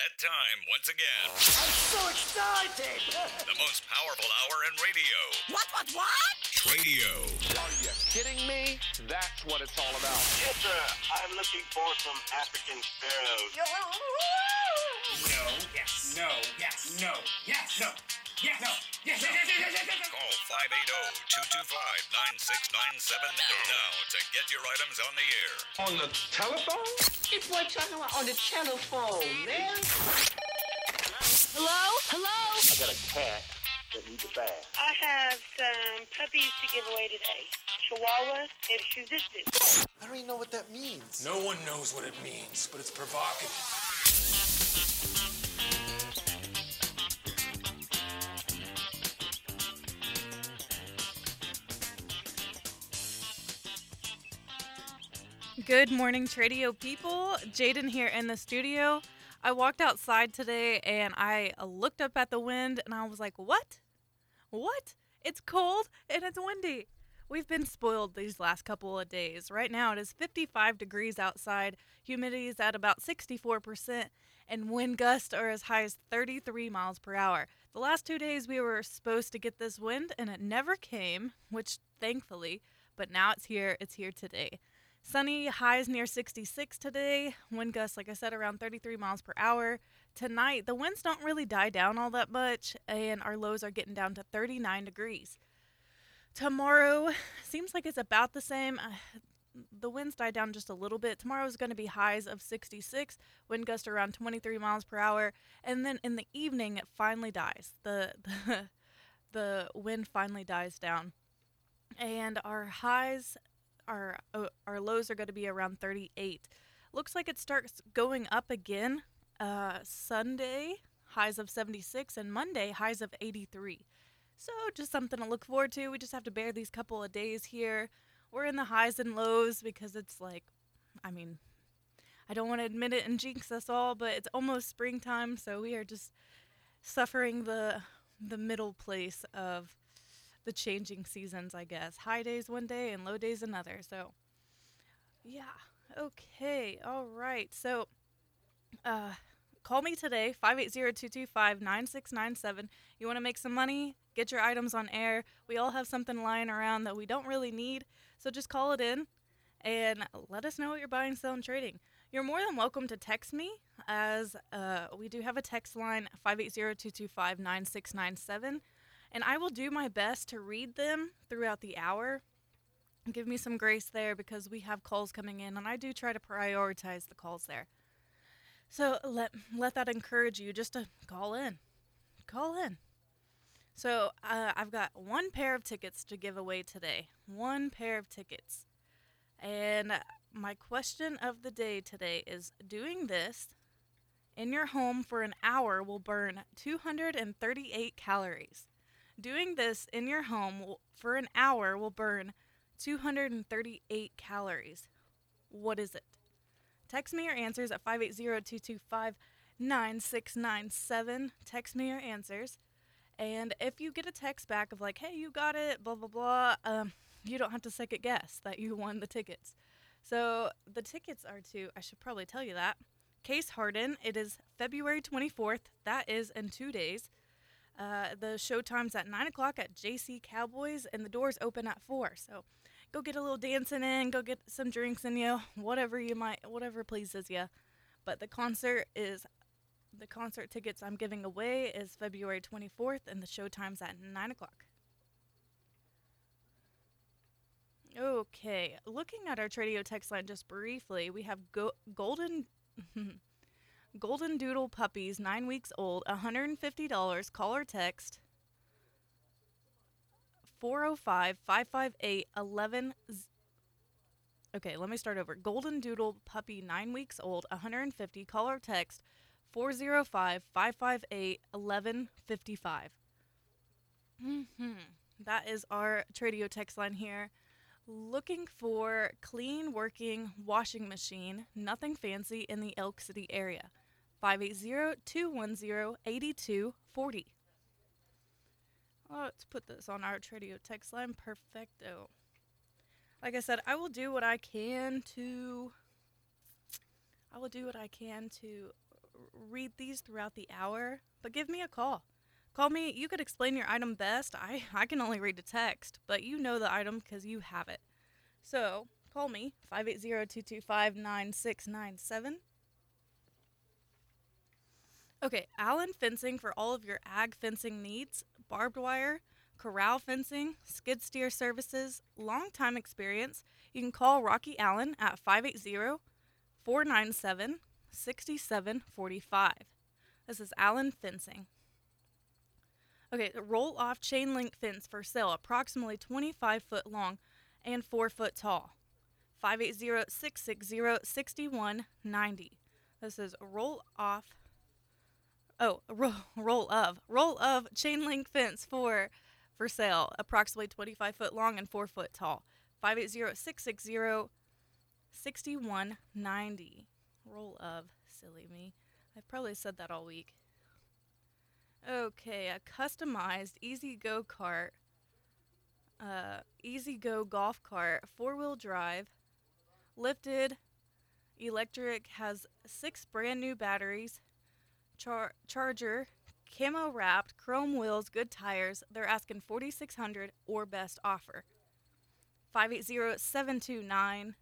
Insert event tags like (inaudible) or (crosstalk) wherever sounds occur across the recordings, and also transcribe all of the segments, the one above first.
that time once again. I'm so excited! The most powerful hour in radio. What, what, what? Radio. Are you kidding me? That's what it's all about. Yes, sir. I'm looking for some African sparrows. No, yes, no, yes, no, yes, no, yes, no, yes, yes, yes, yes, yes, yes, yes. Call 580-225-9697 now to get your items on the air. On the telephone? It's what talking about on the telephone, man. Hello? Hello? I got a cat that needs a bath. I have some puppies to give away today. Chihuahua and Shizistas. I don't even know what that means. No one knows what it means, but it's provocative. Good morning, Tradio people. Jaden here in the studio. I walked outside today and I looked up at the wind and I was like, what? What? It's cold and it's windy. We've been spoiled these last couple of days. Right now it is 55 degrees outside, humidity is at about 64%, and wind gusts are as high as 33 miles per hour. The last two days we were supposed to get this wind and it never came, which thankfully, but now it's here. It's here today. Sunny highs near 66 today. Wind gusts, like I said, around 33 miles per hour. Tonight, the winds don't really die down all that much, and our lows are getting down to 39 degrees. Tomorrow seems like it's about the same. Uh, the winds die down just a little bit. Tomorrow is going to be highs of 66, wind gust around 23 miles per hour, and then in the evening it finally dies. The (laughs) the, the wind finally dies down, and our highs our uh, our lows are going to be around 38. Looks like it starts going up again. Uh, Sunday highs of 76 and Monday highs of 83. So just something to look forward to. We just have to bear these couple of days here. We're in the highs and lows because it's like, I mean, I don't want to admit it and jinx us all, but it's almost springtime, so we are just suffering the the middle place of the changing seasons, I guess. High days one day and low days another. So, yeah. Okay. All right. So, uh, call me today 580-225-9697. You want to make some money? Get your items on air. We all have something lying around that we don't really need. So just call it in and let us know what you're buying, selling, trading. You're more than welcome to text me as uh, we do have a text line 580-225-9697 and I will do my best to read them throughout the hour. Give me some grace there because we have calls coming in, and I do try to prioritize the calls there. So let let that encourage you just to call in, call in. So uh, I've got one pair of tickets to give away today. One pair of tickets, and my question of the day today is: Doing this in your home for an hour will burn 238 calories. Doing this in your home for an hour will burn 238 calories. What is it? Text me your answers at 580-225-9697. Text me your answers. And if you get a text back of like, hey, you got it, blah, blah, blah, um, you don't have to second guess that you won the tickets. So the tickets are to, I should probably tell you that, Case Harden. It is February 24th. That is in two days. Uh, the show time's at 9 o'clock at JC Cowboys, and the doors open at 4. So go get a little dancing in, go get some drinks in you, whatever you might, whatever pleases you. But the concert is, the concert tickets I'm giving away is February 24th, and the show time's at 9 o'clock. Okay, looking at our Tradio text line just briefly, we have go- Golden. (laughs) Golden Doodle puppies, nine weeks old, $150. Call or text 405 558 11. Okay, let me start over. Golden Doodle puppy, nine weeks old, 150. Call or text 405 558 1155. Mm-hmm. That is our Tradio text line here. Looking for clean working washing machine, nothing fancy in the Elk City area. 580-210-8240. Let's put this on our Tradio text line. Perfecto. Like I said, I will do what I can to I will do what I can to read these throughout the hour, but give me a call. Call me. You could explain your item best. I, I can only read the text, but you know the item because you have it. So call me 580 225 9697. Okay, Allen Fencing for all of your ag fencing needs, barbed wire, corral fencing, skid steer services, long time experience. You can call Rocky Allen at 580 497 6745. This is Allen Fencing. Okay, roll off chain link fence for sale, approximately 25 foot long and 4 foot tall. 580 660 6190. This is roll off Oh, (laughs) roll, roll of roll of chain link fence for for sale, approximately 25 foot long and 4 foot tall. 580-660-6190. Roll of silly me. I've probably said that all week. Okay, a customized EZ-Go kart, uh, EZ-Go golf cart, four wheel drive, lifted, electric, has six brand new batteries, char- charger, camo wrapped, chrome wheels, good tires. They're asking 4600 or best offer. 580-729-0996.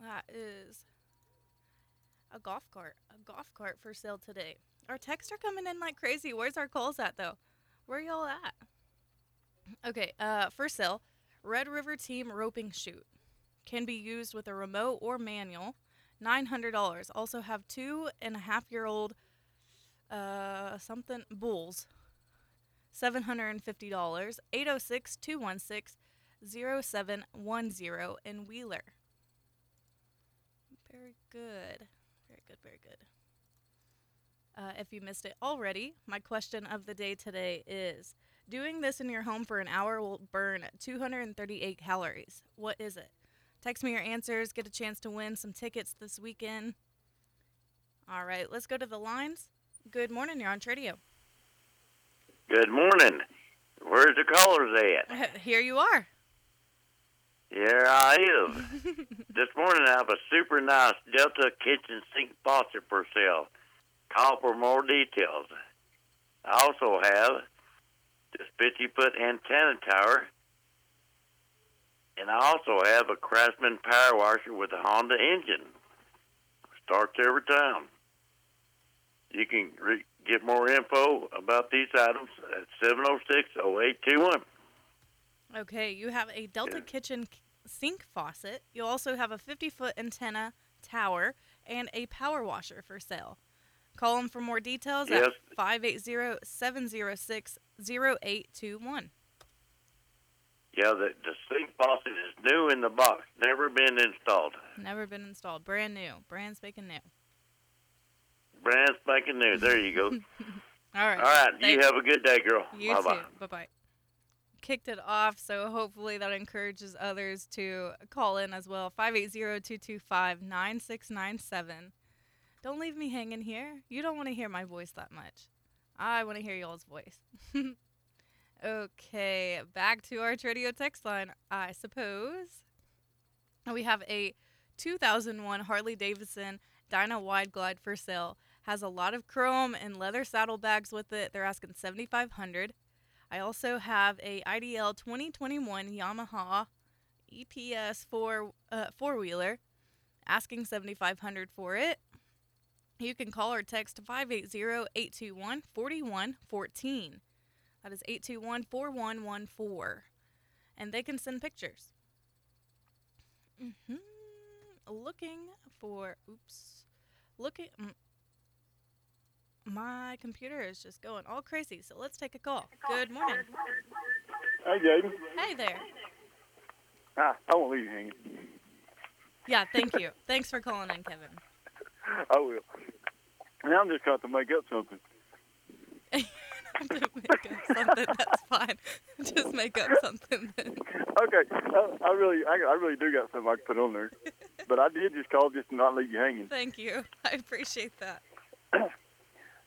That is a golf cart. A golf cart for sale today. Our texts are coming in like crazy. Where's our calls at though? Where y'all at? Okay, uh for sale, Red River Team roping chute. Can be used with a remote or manual. $900. Also have two and a half year old uh, something bulls. $750. 806 216 0710 in Wheeler. Very good. Very good, very good. Uh, if you missed it already, my question of the day today is Doing this in your home for an hour will burn 238 calories. What is it? Text me your answers. Get a chance to win some tickets this weekend. All right, let's go to the lines. Good morning. You're on Tradio. Good morning. Where's the callers at? (laughs) Here you are. Here I am. (laughs) this morning I have a super nice Delta kitchen sink faucet for sale. Call for more details. I also have this 50 foot antenna tower. And I also have a Craftsman power washer with a Honda engine. Starts every time. You can re- get more info about these items at 706 0821. Okay, you have a Delta Kitchen sink faucet. You also have a 50 foot antenna tower and a power washer for sale. Call them for more details Yes. at 580 706 0821. Yeah, the, the sink faucet is new in the box, never been installed. Never been installed. Brand new. Brand spanking new. Brand spanking new. There you go. (laughs) All right. All right, you have a good day, girl. You bye too. bye. Bye bye. Kicked it off, so hopefully that encourages others to call in as well. 580-225-9697. Don't leave me hanging here. You don't want to hear my voice that much. I want to hear y'all's voice. (laughs) okay, back to our Tradio text line, I suppose. We have a 2001 Harley Davidson Dyna Wide Glide for sale. Has a lot of chrome and leather saddlebags with it. They're asking 7500 I also have a IDL 2021 Yamaha EPS four uh, four wheeler, asking 7500 for it. You can call or text 580-821-4114. That is 821-4114. And they can send pictures. Mm-hmm. Looking for oops. Looking mm, my computer is just going all crazy, so let's take a call. Good morning. Hey, Jaden. Hey there. Ah, I won't leave you hanging. Yeah, thank you. (laughs) Thanks for calling in, Kevin. I will. Now I'm just trying to make up something. (laughs) to (laughs) make up something, that's fine. (laughs) Just make up something then. Okay, I, I really, I, I really do got something I can put on there, (laughs) but I did just call just to not leave you hanging. Thank you. I appreciate that. (clears throat)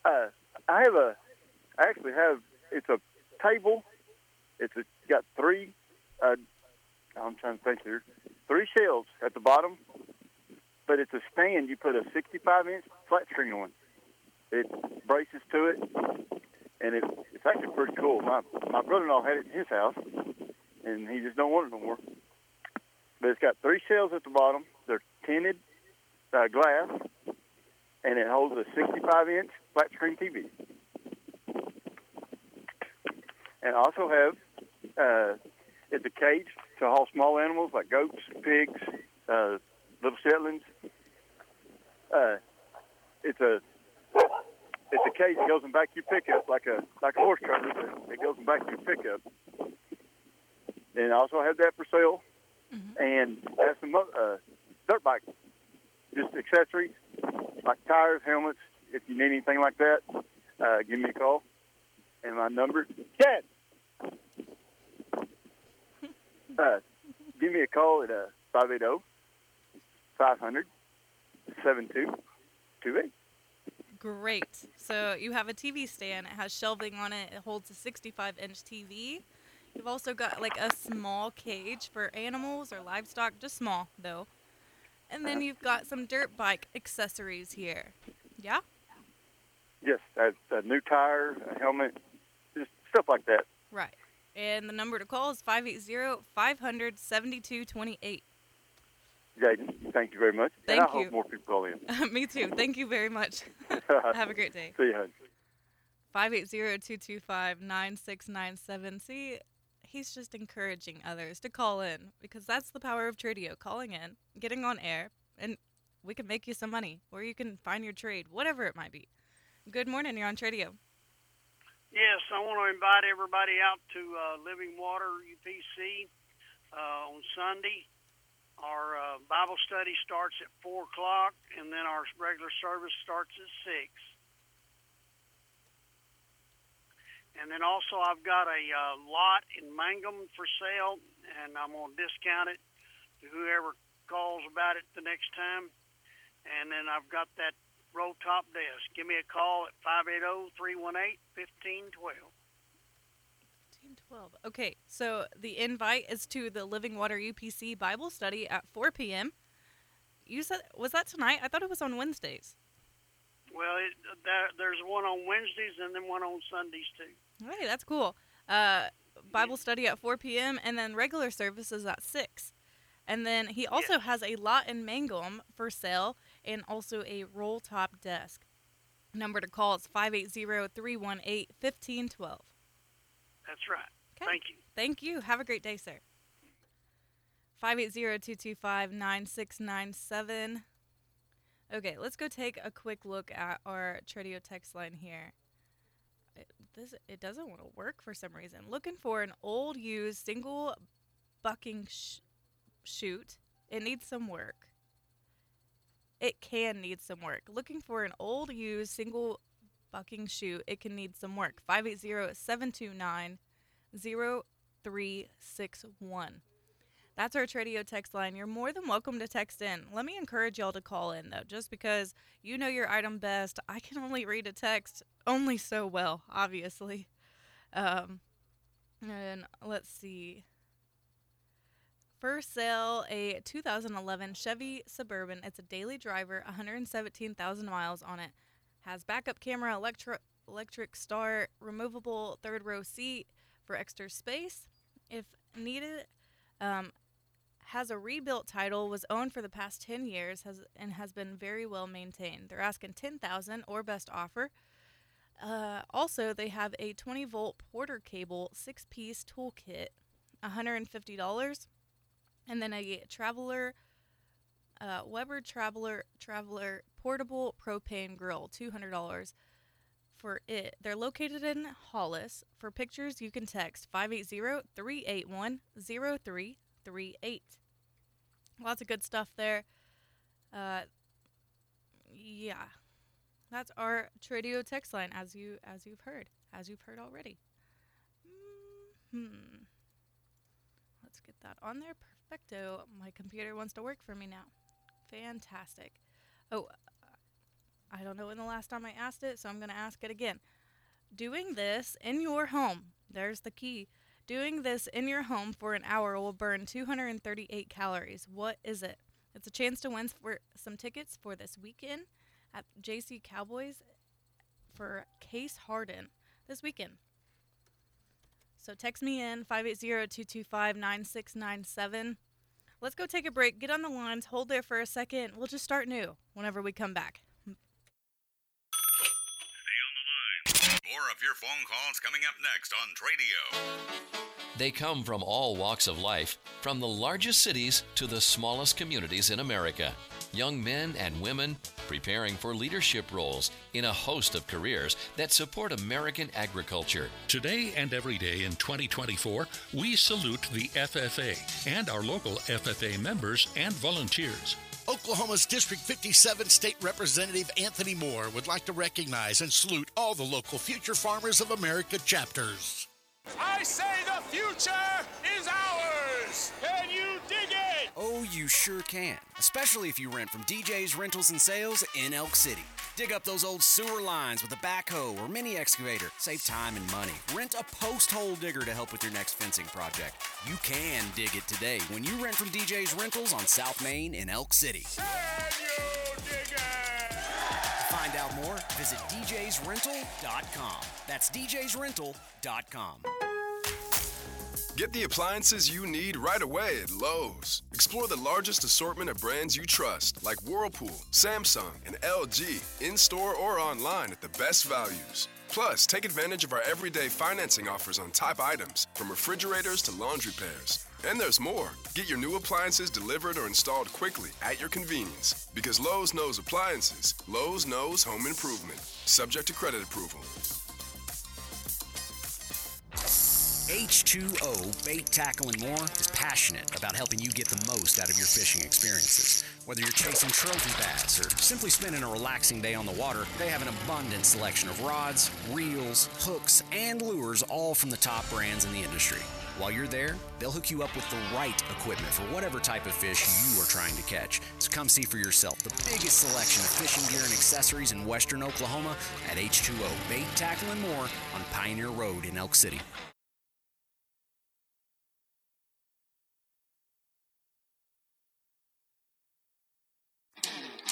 Uh, I have a, I actually have. It's a table. It's a, got three. Uh, I'm trying to think here. Three shelves at the bottom, but it's a stand. You put a 65 inch flat screen on. It braces to it, and it, it's actually pretty cool. My my brother-in-law had it in his house, and he just don't want it no more. But it's got three shells at the bottom. They're tinted uh, glass, and it holds a 65 inch flat screen TV. And I also have uh, it's a cage to haul small animals like goats, pigs, uh, little Shetlands. Uh, it's a it's a cage that goes in back of your pickup like a like a horse trailer. It goes in back of your pickup. And I also have that for sale. And have some uh, dirt bike, just accessories like tires, helmets. If you need anything like that, uh, give me a call. And my number, Chad. (laughs) Uh, give me a call at uh, 580 500 7228. Great. So you have a TV stand. It has shelving on it. It holds a 65 inch TV. You've also got like a small cage for animals or livestock, just small though. And then you've got some dirt bike accessories here. Yeah? Yes, a, a new tire, a helmet, just stuff like that. Right. And the number to call is 580 500 7228. Jaden, thank you very much. Thank and I you. hope more people call in. (laughs) Me too. Thank you very much. (laughs) (laughs) Have a great day. See you, hon. 580-225-9697. See, he's just encouraging others to call in because that's the power of Tradio. Calling in, getting on air, and we can make you some money or you can find your trade, whatever it might be. Good morning, you're on Tradio. Yes, I want to invite everybody out to uh, Living Water UPC uh, on Sunday. Our uh, Bible study starts at 4 o'clock, and then our regular service starts at 6. And then also, I've got a uh, lot in Mangum for sale, and I'm going to discount it to whoever calls about it the next time. And then I've got that roll top desk. Give me a call at 580 318 1512. 12. Okay, so the invite is to the Living Water UPC Bible study at 4 p.m. You said, was that tonight? I thought it was on Wednesdays. Well, it, there, there's one on Wednesdays and then one on Sundays too. Hey, that's cool. Uh, Bible study at 4 p.m. and then regular services at 6. And then he also has a lot in Mangum for sale and also a roll top desk. Number to call is 580 318 1512. That's right. Okay. Thank you. Thank you. Have a great day, sir. 580-225-9697. Okay, let's go take a quick look at our Tradio text line here. It, this it doesn't want to work for some reason. Looking for an old used single bucking sh- chute. It needs some work. It can need some work. Looking for an old used single bucking chute. It can need some work. 580 729 0361. That's our Tradio text line. You're more than welcome to text in. Let me encourage y'all to call in, though, just because you know your item best. I can only read a text only so well, obviously. Um, and let's see. For sale, a 2011 Chevy Suburban. It's a daily driver, 117,000 miles on it. Has backup camera, electro- electric start, removable third row seat for extra space if needed. Um, has a rebuilt title, was owned for the past 10 years, has and has been very well maintained. They're asking 10,000 or best offer. Uh, also, they have a 20 volt Porter cable six piece toolkit, $150, and then a Traveler uh, Weber Traveler Traveler portable propane grill, $200 for it. They're located in Hollis. For pictures, you can text 580-381-0338. Lots of good stuff there. Uh, yeah. That's our Tradio text line as you as you've heard, as you've heard already. Hmm. Let's get that on there. Perfecto. My computer wants to work for me now. Fantastic. Oh, I don't know when the last time I asked it, so I'm going to ask it again. Doing this in your home, there's the key. Doing this in your home for an hour will burn 238 calories. What is it? It's a chance to win for some tickets for this weekend at JC Cowboys for Case Harden this weekend. So text me in 580-225-9697. Let's go take a break. Get on the lines. Hold there for a second. We'll just start new whenever we come back. More of your phone calls coming up next on Tradio. They come from all walks of life, from the largest cities to the smallest communities in America. Young men and women preparing for leadership roles in a host of careers that support American agriculture. Today and every day in 2024, we salute the FFA and our local FFA members and volunteers. Oklahoma's District 57 State Representative Anthony Moore would like to recognize and salute all the local Future Farmers of America chapters. I say the future is ours! Can you dig it? Oh, you sure can, especially if you rent from DJ's Rentals and Sales in Elk City. Dig up those old sewer lines with a backhoe or mini excavator. Save time and money. Rent a post hole digger to help with your next fencing project. You can dig it today when you rent from DJ's Rentals on South Main in Elk City. Find out more, visit djsrental.com. That's djsrental.com. Get the appliances you need right away at Lowe's. Explore the largest assortment of brands you trust, like Whirlpool, Samsung, and LG, in store or online at the best values. Plus, take advantage of our everyday financing offers on top items, from refrigerators to laundry pairs. And there's more. Get your new appliances delivered or installed quickly at your convenience. Because Lowe's knows appliances, Lowe's knows home improvement. Subject to credit approval. H2O Bait Tackle and More is passionate about helping you get the most out of your fishing experiences. Whether you're chasing trophy bass or simply spending a relaxing day on the water, they have an abundant selection of rods, reels, hooks, and lures, all from the top brands in the industry. While you're there, they'll hook you up with the right equipment for whatever type of fish you are trying to catch. So come see for yourself the biggest selection of fishing gear and accessories in western Oklahoma at H2O Bait Tackle and More on Pioneer Road in Elk City.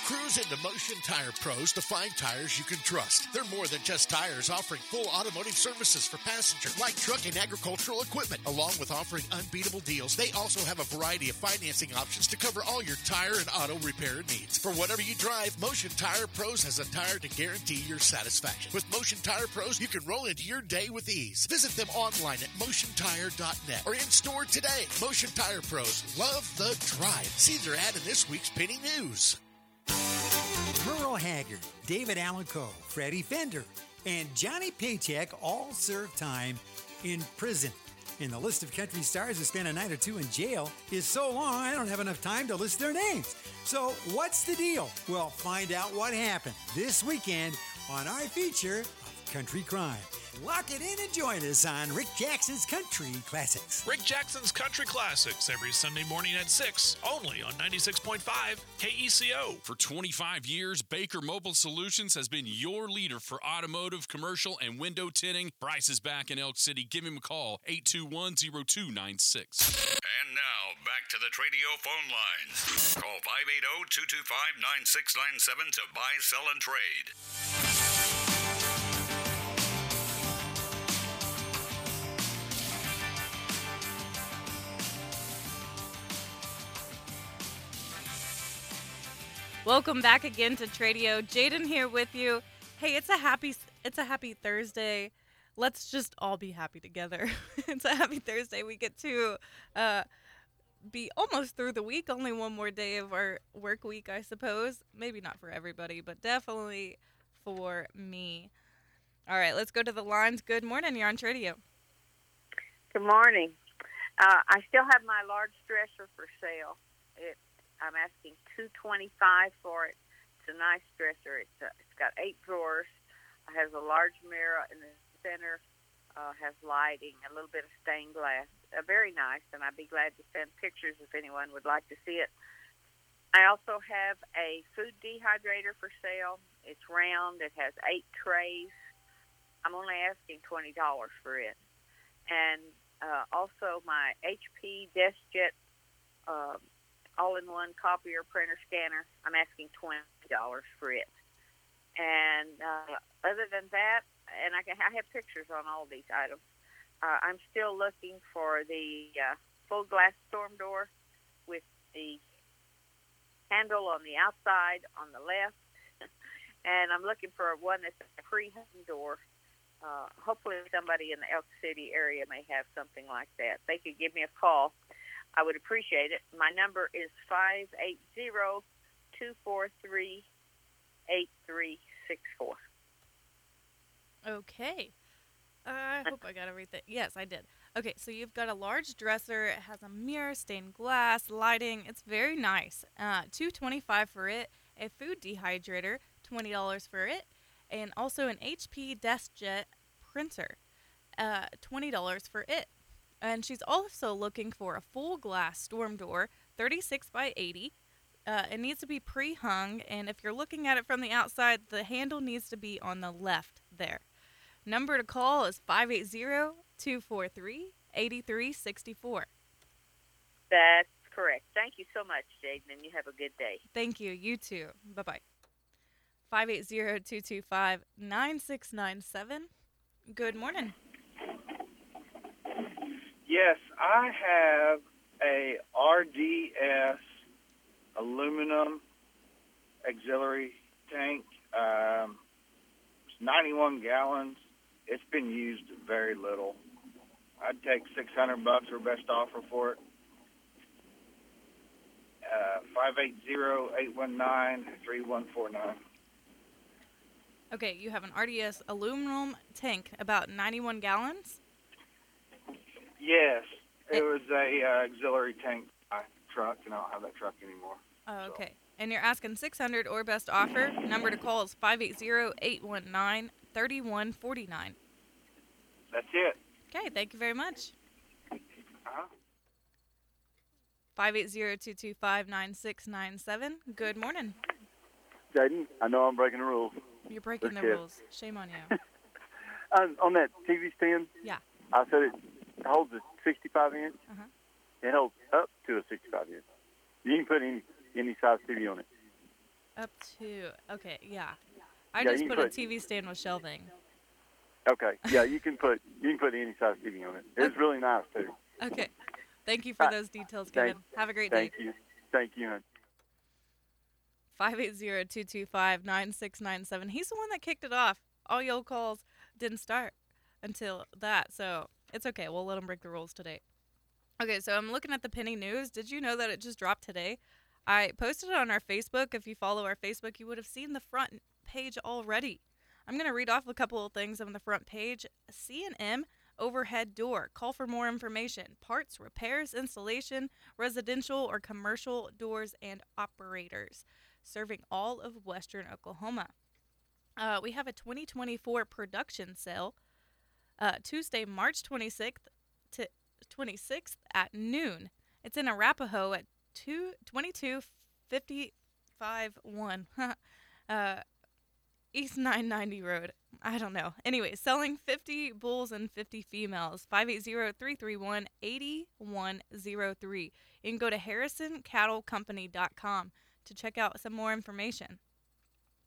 Cruise into Motion Tire Pros to find tires you can trust. They're more than just tires, offering full automotive services for passenger, light truck, and agricultural equipment. Along with offering unbeatable deals, they also have a variety of financing options to cover all your tire and auto repair needs. For whatever you drive, Motion Tire Pros has a tire to guarantee your satisfaction. With Motion Tire Pros, you can roll into your day with ease. Visit them online at motiontire.net or in store today. Motion Tire Pros, love the drive. See their ad in this week's Penny News. Merle Haggard, David Allan Coe, Freddie Fender, and Johnny Paycheck all served time in prison. And the list of country stars who spent a night or two in jail is so long I don't have enough time to list their names. So, what's the deal? Well, find out what happened this weekend on our feature Country Crime. Lock it in and join us on Rick Jackson's Country Classics. Rick Jackson's Country Classics every Sunday morning at 6, only on 96.5 KECO. For 25 years, Baker Mobile Solutions has been your leader for automotive, commercial, and window tinting. Bryce is back in Elk City. Give him a call, 821 0296. And now, back to the Tradio phone lines. Call 580 225 9697 to buy, sell, and trade. Welcome back again to Tradio. Jaden here with you. Hey, it's a happy it's a happy Thursday. Let's just all be happy together. (laughs) it's a happy Thursday. We get to uh, be almost through the week. Only one more day of our work week, I suppose. Maybe not for everybody, but definitely for me. All right, let's go to the lines. Good morning. You're on Tradio. Good morning. Uh, I still have my large dresser for sale. I'm asking two twenty five for it. It's a nice dresser. It's a, it's got eight drawers. It has a large mirror in the center. Uh, has lighting, a little bit of stained glass. Uh, very nice, and I'd be glad to send pictures if anyone would like to see it. I also have a food dehydrator for sale. It's round. It has eight trays. I'm only asking twenty dollars for it, and uh, also my HP DeskJet uh, all-in-one copier, printer, scanner. I'm asking twenty dollars for it. And uh, other than that, and I, can, I have pictures on all these items. Uh, I'm still looking for the uh, full glass storm door with the handle on the outside on the left, (laughs) and I'm looking for one that's a pre-hung door. Uh, hopefully, somebody in the Elk City area may have something like that. They could give me a call. I would appreciate it. My number is five eight zero two four three eight three six four. Okay. I hope I got everything. Yes, I did. Okay, so you've got a large dresser. It has a mirror, stained glass, lighting. It's very nice. Uh, two twenty five for it. A food dehydrator, twenty dollars for it, and also an HP DeskJet printer, uh, twenty dollars for it. And she's also looking for a full glass storm door, thirty six by eighty. Uh, it needs to be pre-hung, and if you're looking at it from the outside, the handle needs to be on the left there. Number to call is 580-243-8364. That's correct. Thank you so much, Jaden, and you have a good day. Thank you. You too. Bye-bye. 580-225-9697. Good morning. Yes, I have a RDS aluminum auxiliary tank. Um, it's 91 gallons. It's been used very little. I'd take 600 bucks or best offer for it. Uh, 580-819-3149. Okay, you have an RDS aluminum tank, about 91 gallons. Yes, it was a uh, auxiliary tank uh, truck, and I don't have that truck anymore. Oh, okay. And you're asking 600 or best offer. Number to call is 580-819-3149. That's it. Okay, thank you very much. Uh-huh. 580-225-9697. Good morning. Jaden, I know I'm breaking the rules. You're breaking Let's the hear. rules. Shame on you. on, (laughs) on that TV stand, Yeah. I said it holds a 65 inch. Uh-huh. It holds up to a 65 inch. You can put any any size TV on it. Up to okay, yeah. I Yeah, just you put, a TV stand with shelving. Okay. Yeah, you can put you can put any size TV on it. It's really nice too. Okay. Thank you for those details, thank- Kevin. Have a great Thank day. Thank you. Thank you, hon. 580-225-9697. He's the one that kicked it off. All your calls didn't start until that, so it's okay. We'll let them break the rules today. Okay, so I'm looking at the penny news. Did you know that it just dropped today? I posted it on our Facebook. If you follow our Facebook, you would have seen the front page already. I'm going to read off a couple of things on the front page. C&M overhead door. Call for more information. Parts, repairs, installation, residential or commercial doors and operators, serving all of western Oklahoma. Uh, we have a 2024 production sale uh, Tuesday, March 26th to 26th at noon. It's in Arapaho at 2 1 (laughs) uh, East 990 Road. I don't know. Anyway, selling 50 bulls and 50 females. 580-331-8103. You can go to harrisoncattlecompany.com to check out some more information.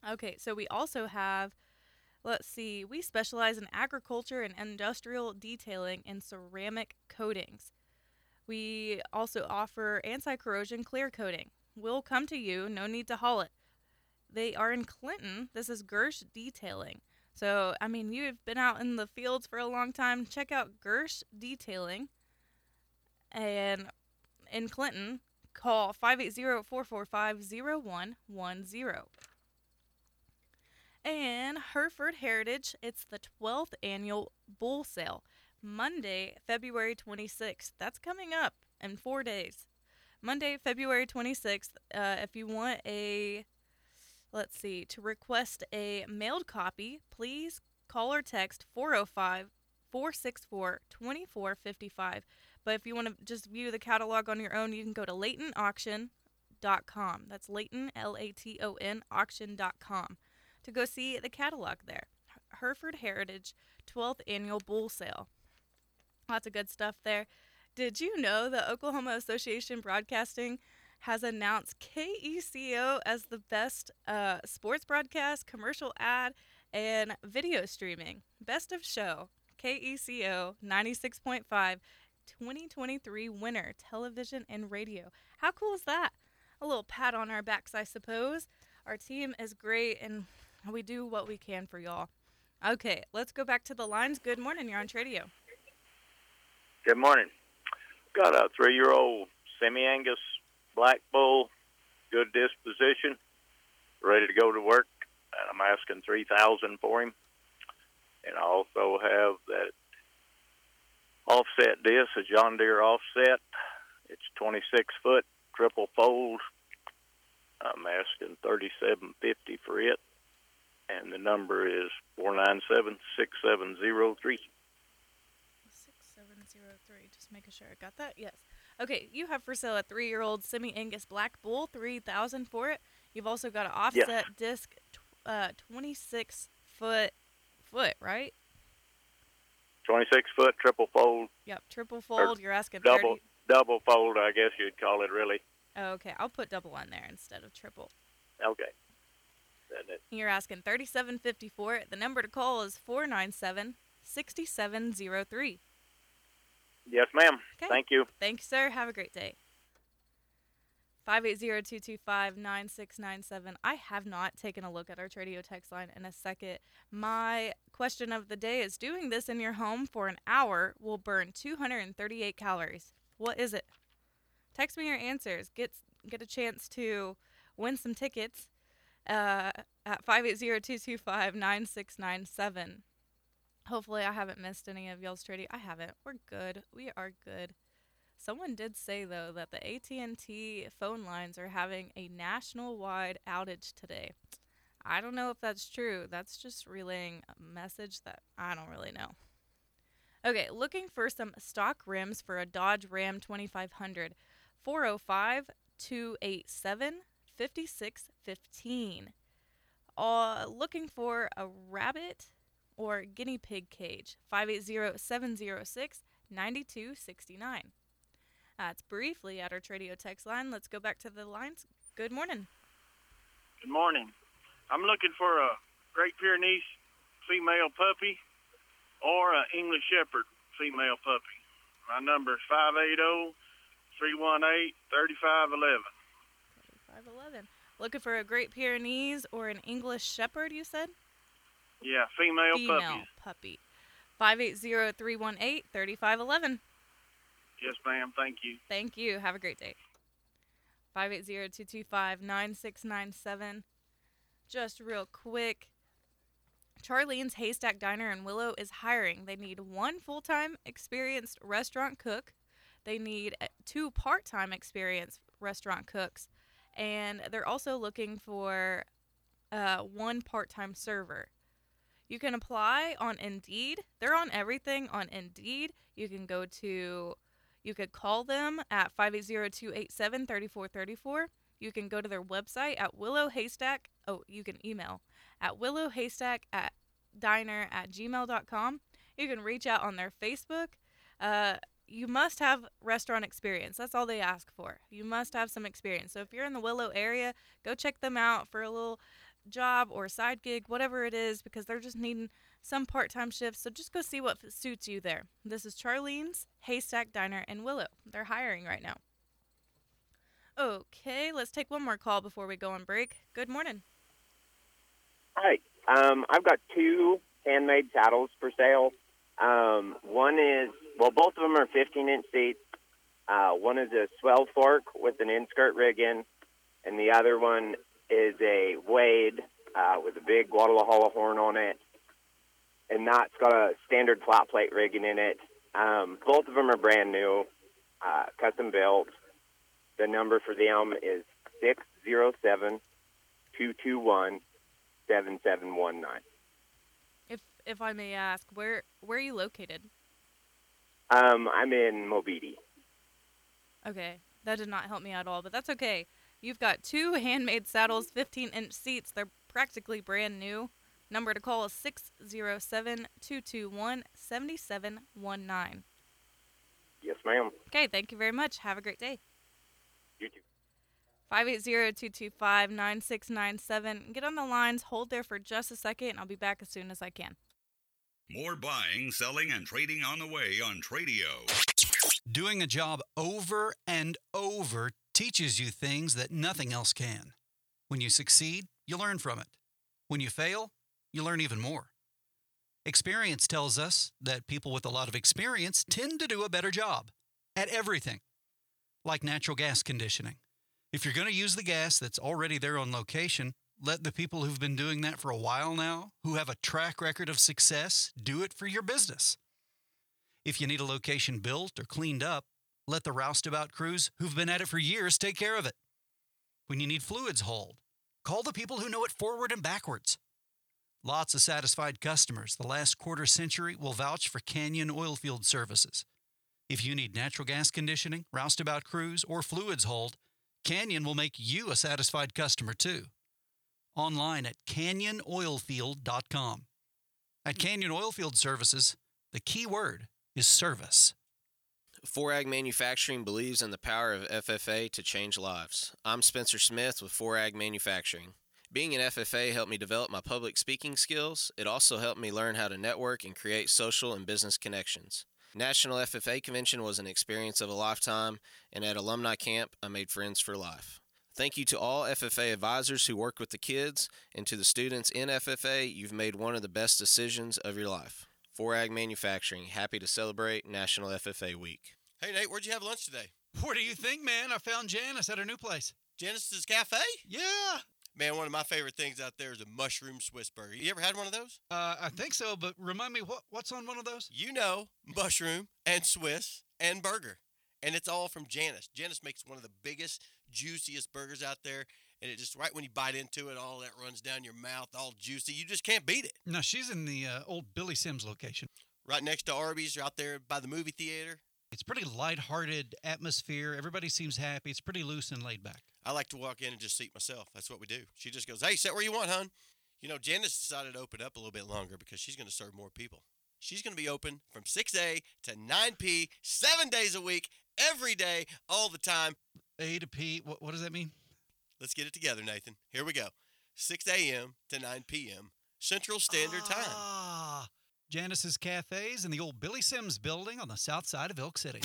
Okay, so we also have let's see, we specialize in agriculture and industrial detailing and ceramic coatings. We also offer anti corrosion clear coating. We'll come to you, no need to haul it. They are in Clinton. This is Gersh Detailing. So, I mean, you've been out in the fields for a long time. Check out Gersh Detailing. And in Clinton, call 580 445 0110. And Hereford Heritage, it's the 12th annual bull sale, Monday, February 26th. That's coming up in four days. Monday, February 26th. Uh, if you want a, let's see, to request a mailed copy, please call or text 405 464 2455. But if you want to just view the catalog on your own, you can go to LaytonAuction.com. That's Layton, L A T O N, auction.com to go see the catalog there. Hereford Heritage 12th Annual Bull Sale. Lots of good stuff there. Did you know the Oklahoma Association Broadcasting has announced KECO as the best uh, sports broadcast, commercial ad, and video streaming. Best of show. KECO 96.5 2023 winner, television and radio. How cool is that? A little pat on our backs, I suppose. Our team is great and we do what we can for y'all. Okay, let's go back to the lines. Good morning. You're on Tradio. Good morning. Got a three year old semi Angus black bull, good disposition, ready to go to work. And I'm asking three thousand for him. And I also have that offset disc, a John Deere offset. It's twenty six foot, triple fold. I'm asking thirty seven fifty for it. And the number is four nine seven six seven zero three. 6703. 6703. Just making sure I got that. Yes. Okay, you have for sale a three year old semi Angus Black Bull, 3000 for it. You've also got an offset disc, tw- uh, 26 foot, foot, right? 26 foot triple fold. Yep, triple fold. You're asking for double 30. double fold, I guess you'd call it really. Oh, okay, I'll put double on there instead of triple. Okay. You're asking 3754. The number to call is 497 6703. yes, ma'am. Okay. Thank you. Thank you, sir. Have a great day. 580-225-9697. I have not taken a look at our Tradio text line in a second. My question of the day is doing this in your home for an hour will burn 238 calories. What is it? Text me your answers. Get get a chance to win some tickets uh, at 580-225-9697. Hopefully I haven't missed any of y'all's Tradio. I haven't. We're good. We are good. Someone did say though that the AT&T phone lines are having a national-wide outage today. I don't know if that's true. That's just relaying a message that I don't really know. Okay, looking for some stock rims for a Dodge Ram 2500. 405 287 5615. Uh, looking for a rabbit or guinea pig cage. 580 706 9269. That's briefly at our Tradio text line. Let's go back to the lines. Good morning. Good morning. I'm looking for a Great Pyrenees female puppy or an English Shepherd female puppy. My number is 580 318 3511. 511. Looking for a Great Pyrenees or an English Shepherd, you said? Yeah, female, Female puppies. puppy. 580 318 3511. Yes, ma'am. Thank you. Thank you. Have a great day. 580-225-9697. Just real quick. Charlene's Haystack Diner in Willow is hiring. They need one full-time experienced restaurant cook. They need uh, two part-time experienced restaurant cooks. And they're also looking for uh, one part-time server. You can apply on Indeed. They're on everything on Indeed. You can go to you could call them at 580-287-3434. You can go to their website at Willow Haystack. Oh, you can email at Willow Haystack at diner at gmail.com. You can reach out on their Facebook. Uh, you must have restaurant experience. That's all they ask for. You must have some experience. So if you're in the Willow area, go check them out for a little job or side gig, whatever it is, because they're just needing some part time shifts. So just go see what suits you there. This is Charlene's Haystack Diner in Willow. They're hiring right now. Okay, let's take one more call before we go on break. Good morning. Hi. Um, I've got two handmade saddles for sale. Um, one is, well, both of them are 15 inch seats. Uh, one is a swell fork with an inskirt rig in, and the other one is a Wade uh, with a big Guadalajara horn on it, and that's got a standard flat plate rigging in it. Um, both of them are brand new, uh, custom built. The number for them is 607 221 7719. If if I may ask, where where are you located? Um, I'm in Mobeetie. Okay, that did not help me at all, but that's okay. You've got two handmade saddles, 15 inch seats. They're practically brand new. Number to call is 607 221 7719. Yes, ma'am. Okay, thank you very much. Have a great day. You too. 580-225-9697. Get on the lines, hold there for just a second, and I'll be back as soon as I can. More buying, selling, and trading on the way on Tradio. Doing a job over and over teaches you things that nothing else can. When you succeed, you learn from it. When you fail, you learn even more. Experience tells us that people with a lot of experience tend to do a better job at everything, like natural gas conditioning. If you're going to use the gas that's already there on location, let the people who've been doing that for a while now, who have a track record of success, do it for your business. If you need a location built or cleaned up, let the roustabout crews who've been at it for years take care of it. When you need fluids hauled, call the people who know it forward and backwards. Lots of satisfied customers the last quarter century will vouch for Canyon Oilfield Services. If you need natural gas conditioning, roustabout crews, or fluids hauled, Canyon will make you a satisfied customer too. Online at canyonoilfield.com. At Canyon Oilfield Services, the key word is service. Forag Manufacturing believes in the power of FFA to change lives. I'm Spencer Smith with Forag Manufacturing. Being an FFA helped me develop my public speaking skills. It also helped me learn how to network and create social and business connections. National FFA Convention was an experience of a lifetime, and at Alumni Camp, I made friends for life. Thank you to all FFA advisors who work with the kids, and to the students in FFA, you've made one of the best decisions of your life. for ag Manufacturing, happy to celebrate National FFA Week. Hey, Nate, where'd you have lunch today? What do you think, man? I found Janice at her new place. Janice's Cafe? Yeah. Man, one of my favorite things out there is a mushroom Swiss burger. You ever had one of those? Uh, I think so, but remind me what what's on one of those? You know, mushroom and Swiss and burger. And it's all from Janice. Janice makes one of the biggest, juiciest burgers out there. And it just, right when you bite into it, all that runs down your mouth, all juicy. You just can't beat it. Now she's in the uh, old Billy Sims location. Right next to Arby's, out there by the movie theater. It's pretty light-hearted atmosphere. Everybody seems happy. It's pretty loose and laid back. I like to walk in and just seat myself. That's what we do. She just goes, "Hey, sit where you want, hon." You know, Janice decided to open up a little bit longer because she's going to serve more people. She's going to be open from 6 a to 9 p, seven days a week, every day, all the time. A to P. What, what does that mean? Let's get it together, Nathan. Here we go. 6 a.m. to 9 p.m. Central Standard Time. Ah, Janice's Cafes in the old Billy Sims building on the south side of Elk City.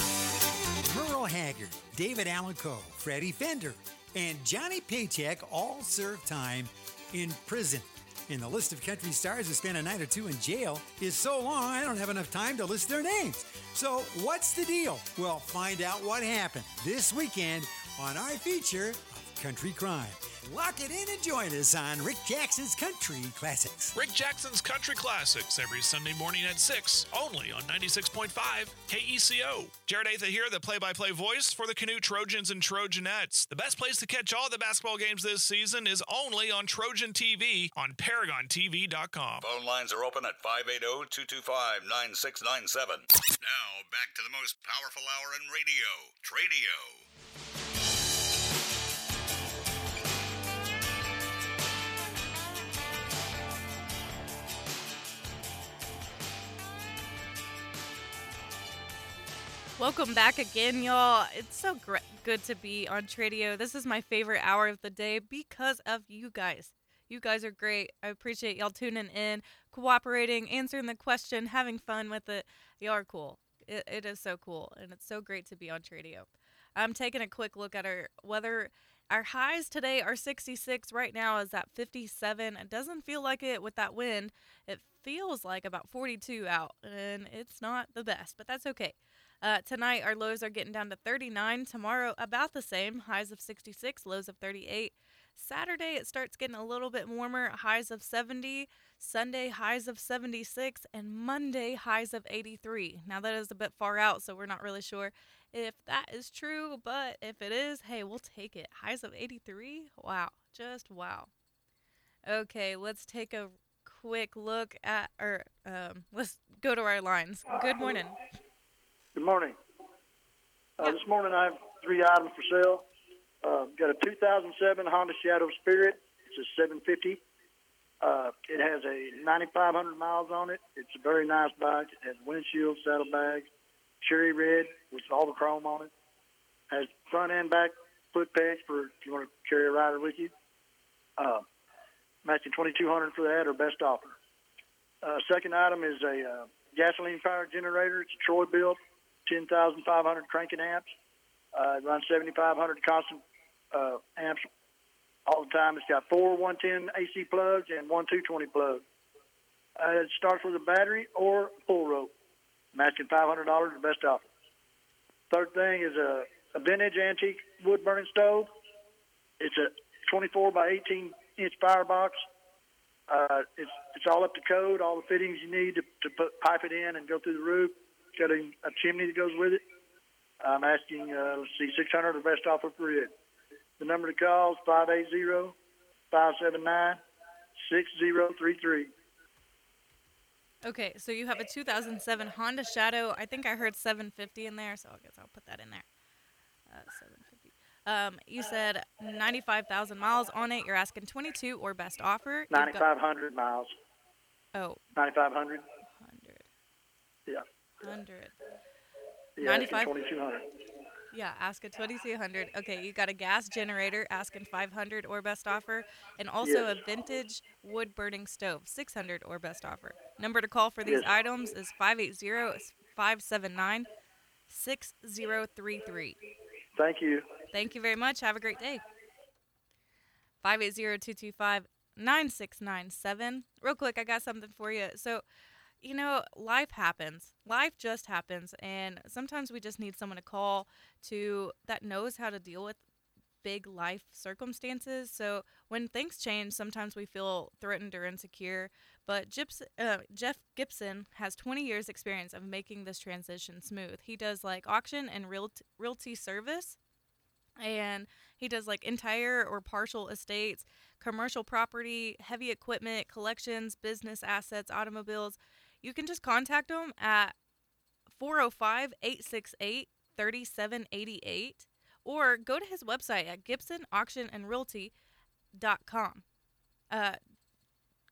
Merle Haggard, David Allan Coe, Freddie Fender, and Johnny Paycheck all serve time in prison. And the list of country stars who spent a night or two in jail is so long I don't have enough time to list their names. So, what's the deal? Well, find out what happened this weekend on our feature of Country Crime. Lock it in and join us on Rick Jackson's Country Classics. Rick Jackson's Country Classics every Sunday morning at 6, only on 96.5 KECO. Jared Atha here, the play by play voice for the Canoe Trojans and Trojanettes. The best place to catch all the basketball games this season is only on Trojan TV on ParagonTV.com. Phone lines are open at 580 225 9697. Now, back to the most powerful hour in radio, Tradio. Welcome back again, y'all. It's so gr- good to be on Tradio. This is my favorite hour of the day because of you guys. You guys are great. I appreciate y'all tuning in, cooperating, answering the question, having fun with it. Y'all are cool. It, it is so cool, and it's so great to be on Tradio. I'm taking a quick look at our weather. Our highs today are 66. Right now is at 57. It doesn't feel like it with that wind. It feels like about 42 out, and it's not the best, but that's okay. Uh, tonight, our lows are getting down to 39. Tomorrow, about the same. Highs of 66, lows of 38. Saturday, it starts getting a little bit warmer. Highs of 70. Sunday, highs of 76. And Monday, highs of 83. Now, that is a bit far out, so we're not really sure if that is true. But if it is, hey, we'll take it. Highs of 83? Wow. Just wow. Okay, let's take a quick look at, or um, let's go to our lines. Good morning. Good morning. Uh, this morning I have three items for sale. Uh, got a 2007 Honda Shadow Spirit. It's a 750. Uh, it has a 9,500 miles on it. It's a very nice bike. It has windshield, saddlebags, cherry red with all the chrome on it. Has front and back foot pegs for if you want to carry a rider with you. Uh, matching 2200 for that or best offer. Uh, second item is a uh, gasoline powered generator. It's a Troy-Bilt, 10,500 cranking amps. Uh, it runs 7,500 constant uh, amps all the time. It's got four 110 AC plugs and one 220 plug. Uh, it starts with a battery or pull rope, matching $500 the best offer. Third thing is a, a vintage antique wood burning stove. It's a 24 by 18 inch firebox. Uh, it's it's all up to code. All the fittings you need to, to put pipe it in and go through the roof. Got a, a chimney that goes with it. I'm asking, uh, let's see, 600 the best offer for it. The number to call is 580 579 6033. Okay, so you have a 2007 Honda Shadow. I think I heard 750 in there, so I guess I'll put that in there. Uh, 750. Um, you said 95,000 miles on it. You're asking 22 or best offer. You've got- 9,500 miles. Oh, 9,500. 100. Yeah. 100. Yeah, 95 2200. Yeah, ask at 2200. Okay, you got a gas generator asking 500 or best offer, and also Yes. a vintage wood burning stove 600 or best offer. Number to call for these Yes. items is 580 579 6033. Thank you. Thank you very much. Have a great day. 580-225-9697. Real quick, I got something for you. So, you know, life happens. Life just happens and sometimes we just need someone to call to that knows how to deal with big life circumstances. So, when things change, sometimes we feel threatened or insecure, but uh, Jeff Gibson has 20 years experience of making this transition smooth. He does like auction and realty service and he does like entire or partial estates, commercial property, heavy equipment, collections, business assets, automobiles. You can just contact him at 405 868 3788 or go to his website at gibsonauctionandrealty.com. Uh,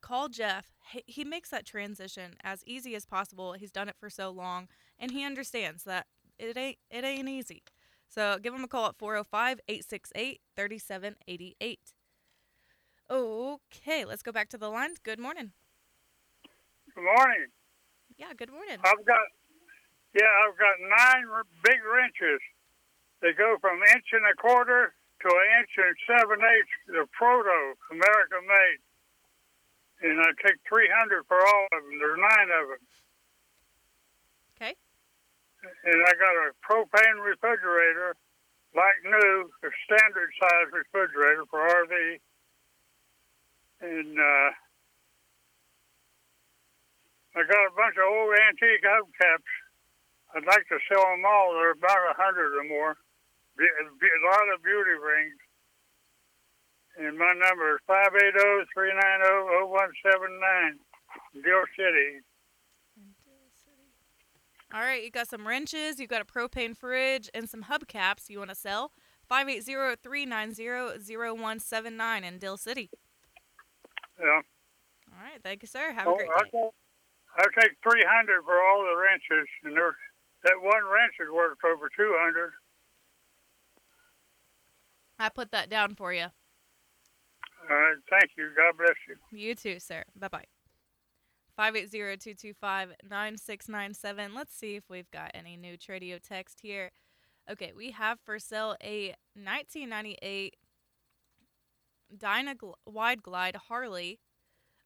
call Jeff. He, he makes that transition as easy as possible. He's done it for so long and he understands that it ain't it ain't easy. So give him a call at 405 868 3788. Okay, let's go back to the lines. Good morning. Good morning. Yeah, good morning. I've got, yeah, I've got nine big wrenches. They go from inch and a quarter to an inch and seven eighths. The proto, American made. And I take 300 for all of them. There's nine of them. Okay. And I got a propane refrigerator, like new, a standard size refrigerator for RV. And uh, I got a bunch of old antique hubcaps. I'd like to sell them all. They're about a hundred or more. Be- be- A lot of beauty rings. And my number is oh, 580-390-0179, Dill City. All right, you got some wrenches, you've got a propane fridge, and some hubcaps you want to sell. 580 390 0179 in Dill City. Yeah. All right, thank you, sir. Have a Oh, great day. take- I take 300 for all the wrenches, and there, that one wrench is worth over 200. I put that down for you. All right, thank you. God bless you. You too, sir. Bye bye. 580 225 9697. Let's see if we've got any new Tradio text here. Okay, we have for sale a 1998 Dyna Wide Glide Harley.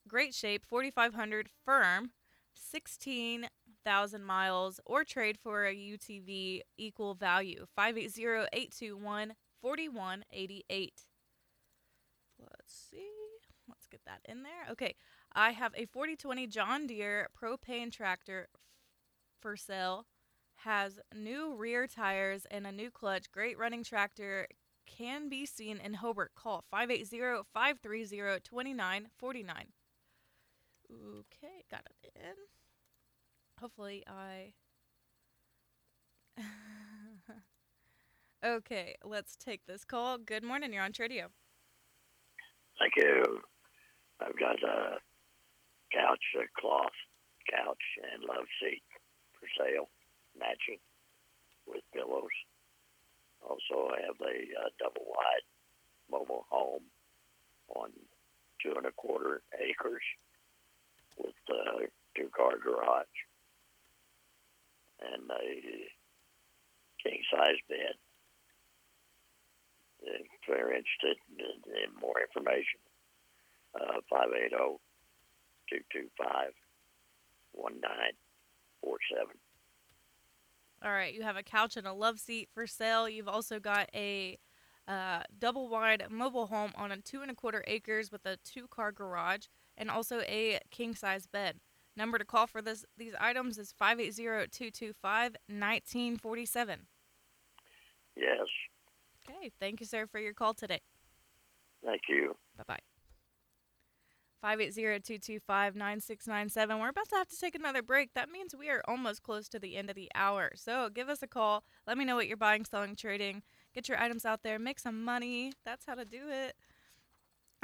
Great shape, 4500 firm, 16,000 miles, or trade for a UTV equal value. 580 821 4188. Let's see. Let's get that in there. Okay. I have a 4020 John Deere propane tractor for sale. Has new rear tires and a new clutch. Great running tractor. Can be seen in Hobart. Call 580 530 2949. Okay, got it in. Hopefully, I. (laughs) okay, let's take this call. Good morning. You're on Tradio. Thank you. I've got a couch, a cloth couch, and love seat for sale, matching with pillows. Also, I have a double wide mobile home on two and a quarter acres with a two car garage and a king size bed. If they're interested in, in more information, uh, 580 225 1947. All right, you have a couch and a love seat for sale. You've also got a uh, double wide mobile home on a two and a quarter acres with a two car garage and also a king size bed. Number to call for this these items is 580-225-1947. Yes. Okay, thank you sir for your call today. Thank you. Bye-bye. 580-225-9697. We're about to have to take another break. That means we are almost close to the end of the hour. So, give us a call. Let me know what you're buying, selling, trading. Get your items out there, make some money. That's how to do it.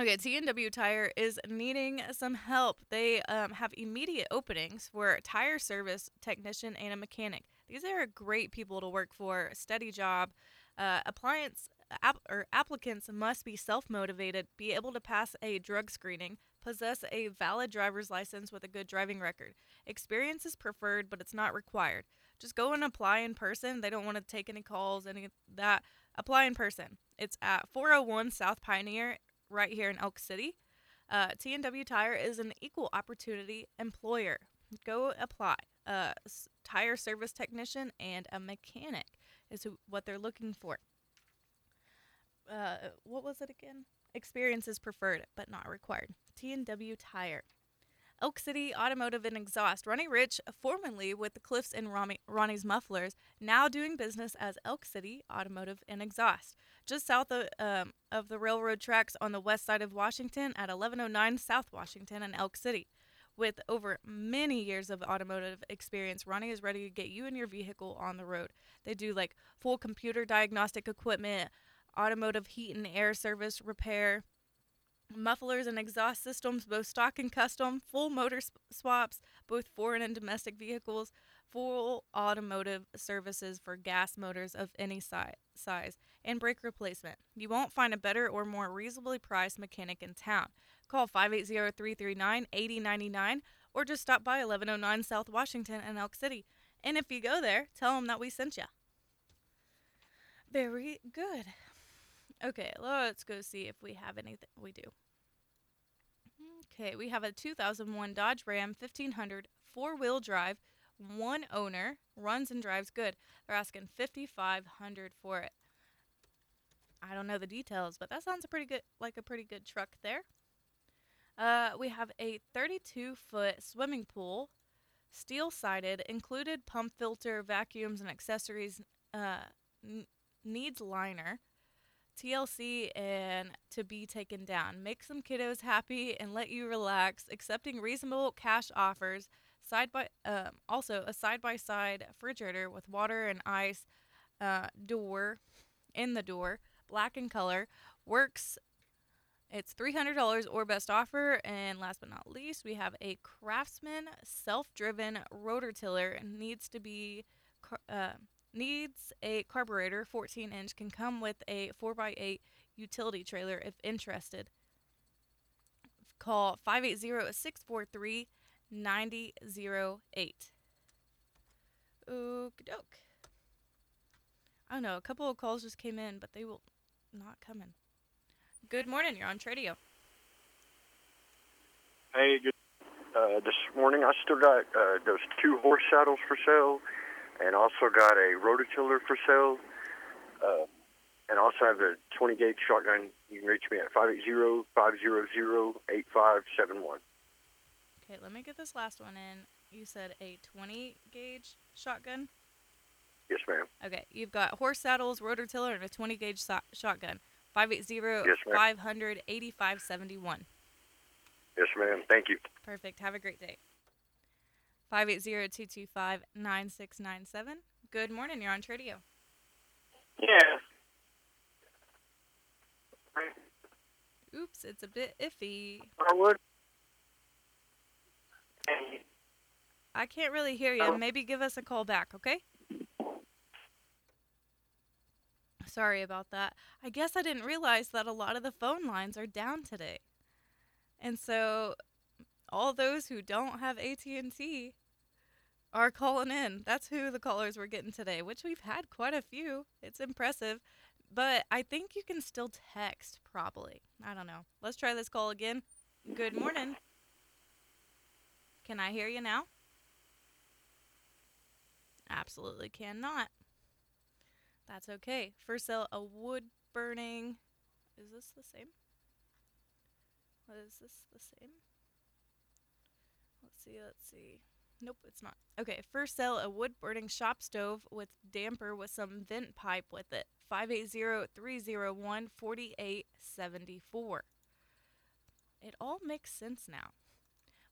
Okay, TNW Tire is needing some help. They um, have immediate openings for tire service technician and a mechanic. These are great people to work for, a steady job. Uh, appliance app, or applicants must be self-motivated, be able to pass a drug screening, possess a valid driver's license with a good driving record. Experience is preferred, but it's not required. Just go and apply in person. They don't want to take any calls, any of that. Apply in person. It's at 401 South Pioneer, right here in Elk City. Uh, TNW Tire is an equal opportunity employer. Go apply. A tire service technician and a mechanic is who, what they're looking for. Uh, what was it again? Experience is preferred, but not required. TNW Tire. Elk City Automotive and Exhaust. Ronnie Rich, formerly with the Cliffs and Ronnie, Ronnie's Mufflers, now doing business as Elk City Automotive and Exhaust. Just south of, um, of the railroad tracks on the west side of Washington at 1109 South Washington in Elk City. With over many years of automotive experience, Ronnie is ready to get you and your vehicle on the road. They do like full computer diagnostic equipment, automotive heat and air service repair, mufflers and exhaust systems, both stock and custom, full motor sp- swaps, both foreign and domestic vehicles, full automotive services for gas motors of any si- size, and brake replacement. You won't find a better or more reasonably priced mechanic in town. Call 580 339 8099 or just stop by 1109 South Washington in Elk City. And if you go there, tell them that we sent you. Very good. Okay, let's go see if we have anything. We do. Okay, we have a 2001 Dodge Ram 1500 four wheel drive, one owner, runs and drives good. They're asking 5500 for it. I don't know the details, but that sounds a pretty good like a pretty good truck there. Uh, we have a 32 foot swimming pool, steel sided, included pump filter, vacuums, and accessories. Uh, n- needs liner. TLC and to be taken down. Make some kiddos happy and let you relax. Accepting reasonable cash offers. Side by um, also a side by side refrigerator with water and ice. Uh, door in the door, black in color. Works. It's three hundred dollars or best offer. And last but not least, we have a Craftsman self-driven rotor tiller. Needs to be. Uh, needs a carburetor 14 inch can come with a 4x8 utility trailer if interested call 580-643-9008 okie doke i don't know a couple of calls just came in but they will not coming. good morning you're on tradio Hey, good. Uh, this morning I still got uh, those two horse saddles for sale, and also got a rototiller for sale, uh, and also have a 20 gauge shotgun. You can reach me at 580-500-8571. okay let me get this last one in you said a 20 gauge shotgun Yes, ma'am. Okay, you've got horse saddles, rotor tiller, and a 20 gauge so- shotgun. 580 Yes, ma'am. 500 8571. Yes, ma'am. Thank you. Perfect. Have a great day. 580 225 9697. Good morning. You're on Tradio. Yeah. Oops, it's a bit iffy. Harwood. I can't really hear you. Maybe give us a call back, okay? Sorry about that. I guess I didn't realize that a lot of the phone lines are down today. And so all those who don't have AT&T are calling in. That's who the callers we're getting today, which we've had quite a few. It's impressive. But I think you can still text probably. I don't know. Let's try this call again. Good morning. Can I hear you now? Absolutely cannot. That's okay. First sale, a wood burning. Is this the same? What is this the same? Let's see, let's see. Nope, it's not. Okay, first sale, a wood burning shop stove with damper with some vent pipe with it. 580 301 4874. It all makes sense now.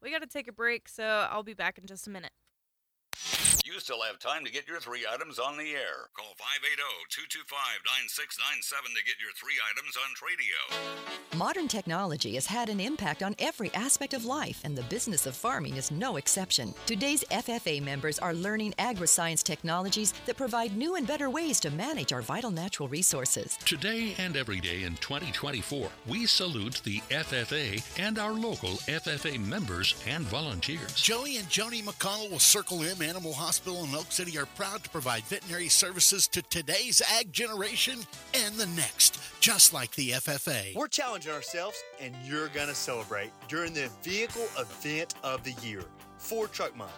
We got to take a break, so I'll be back in just a minute. You still have time to get your three items on the air. Call 580-225-9697 to get your three items on Tradio. Modern technology has had an impact on every aspect of life, and the business of farming is no exception. Today's FFA members are learning agri-science technologies that provide new and better ways to manage our vital natural resources. Today and every day in 2024, we salute the FFA and our local FFA members and volunteers. Joey and Joni McConnell with Circle M Animal Hospital in Elk City are proud to provide veterinary services to today's ag generation and the next, just like the FFA. We're challenging ourselves, and you're going to celebrate during the vehicle event of the year, Ford Truck Month.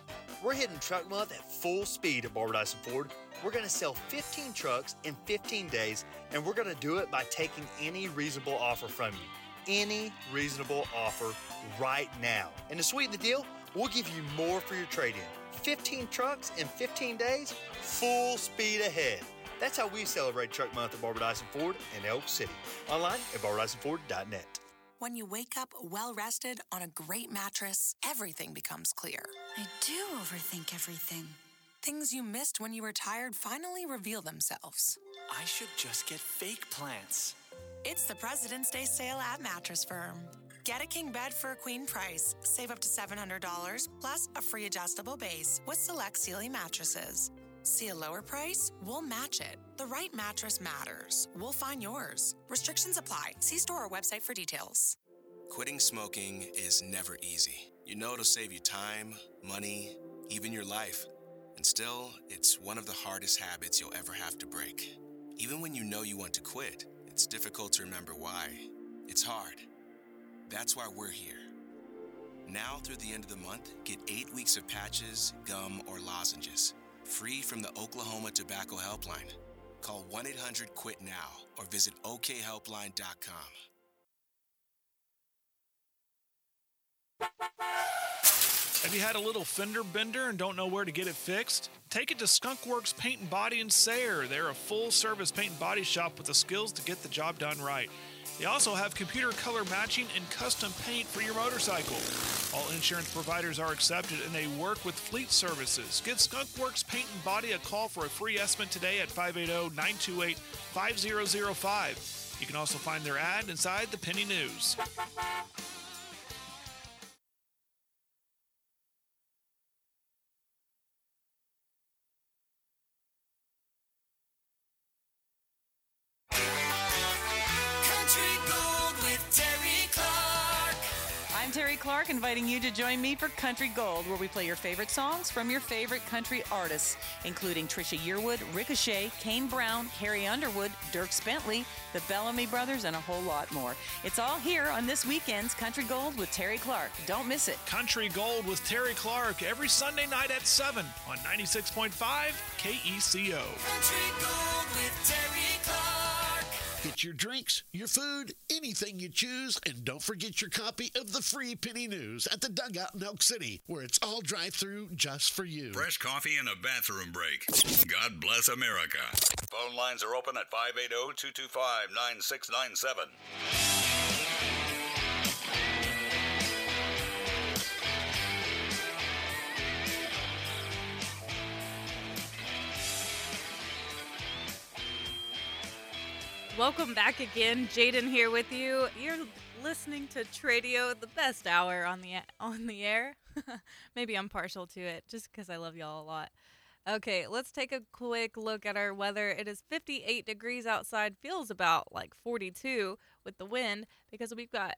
We're hitting Truck Month at full speed at Barbara Dyson Ford. We're going to sell 15 trucks in 15 days, and we're going to do it by taking any reasonable offer from you. Any reasonable offer right now. And to sweeten the deal, we'll give you more for your trade in. 15 trucks in 15 days, full speed ahead. That's how we celebrate Truck Month at Barbara Dyson Ford in Elk City. Online at barbadysonford.net. When you wake up well rested on a great mattress, everything becomes clear. I do overthink everything. Things you missed when you were tired finally reveal themselves. I should just get fake plants. It's the President's Day sale at Mattress Firm. Get a king bed for a queen price. Save up to $700 plus a free adjustable base with select Sealy mattresses. See a lower price? We'll match it. The right mattress matters. We'll find yours. Restrictions apply. See store or website for details. Quitting smoking is never easy. You know it'll save you time, money, even your life. And still, it's one of the hardest habits you'll ever have to break. Even when you know you want to quit, it's difficult to remember why. It's hard. That's why we're here. Now through the end of the month, get eight weeks of patches, gum, or lozenges, free from the Oklahoma Tobacco Helpline. Call 1 800 QUIT NOW or visit okhelpline.com. Have you had a little fender bender and don't know where to get it fixed? Take it to Skunkworks Paint and Body in Sayre. They're a full service paint and body shop with the skills to get the job done right. They also have computer color matching and custom paint for your motorcycle. All insurance providers are accepted and they work with fleet services. Give Skunkworks Paint and Body a call for a free estimate today at 580 928 5005. You can also find their ad inside the Penny News. I'm Terry Clark, inviting you to join me for Country Gold, where we play your favorite songs from your favorite country artists, including Trisha Yearwood, Ricochet, Kane Brown, Carrie Underwood, Dierks Bentley, the Bellamy Brothers, and a whole lot more. It's all here on this weekend's Country Gold with Terry Clark. Don't miss it. Country Gold with Terry Clark every Sunday night at 7 on 96.5 KECO. Country Gold with Terry Clark. Get your drinks, your food, anything you choose, and don't forget your copy of the free Penny News at the Dugout in Elk City, where it's all drive through just for you. Fresh coffee and a bathroom break. God bless America. Phone lines are open at 580-225-9697. Welcome back again. Jaden here with you. You're listening to Tradio, the best hour on the (laughs) on the air. (laughs) Maybe I'm partial to it just because I love y'all a lot. Okay, let's take a quick look at our weather. It is 58 degrees outside, feels about like 42 with the wind because we've got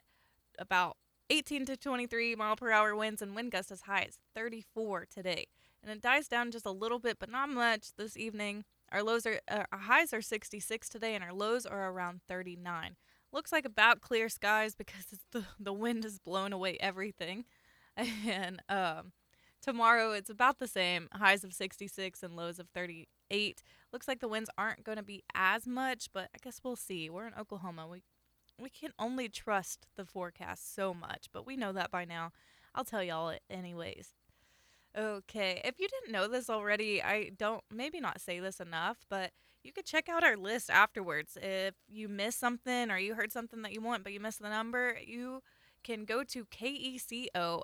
about 18 to 23 mile per hour winds and wind gusts as high as 34 today. And it dies down just a little bit, but not much this evening. Our lows are uh, our highs are 66 today, and our lows are around 39. Looks like about clear skies because the the wind has blown away everything. (laughs) And um, tomorrow it's about the same, highs of 66 and lows of 38. Looks like the winds aren't going to be as much, but I guess we'll see. We're in Oklahoma. We we can only trust the forecast so much, but we know that by now. I'll tell y'all it anyways. Okay, if you didn't know this already, I don't maybe not say this enough, but you could check out our list afterwards. If you missed something or you heard something that you want but you missed the number, you can go to kecofm.com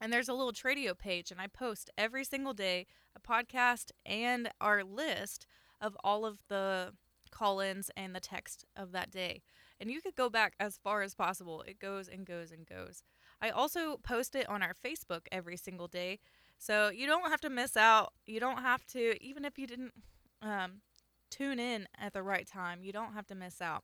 and there's a little Tradio page and I post every single day a podcast and our list of all of the call-ins and the text of that day. And you could go back as far as possible. It goes and goes and goes. I also post it on our Facebook every single day. So you don't have to miss out. You don't have to, even if you didn't um, tune in at the right time, you don't have to miss out.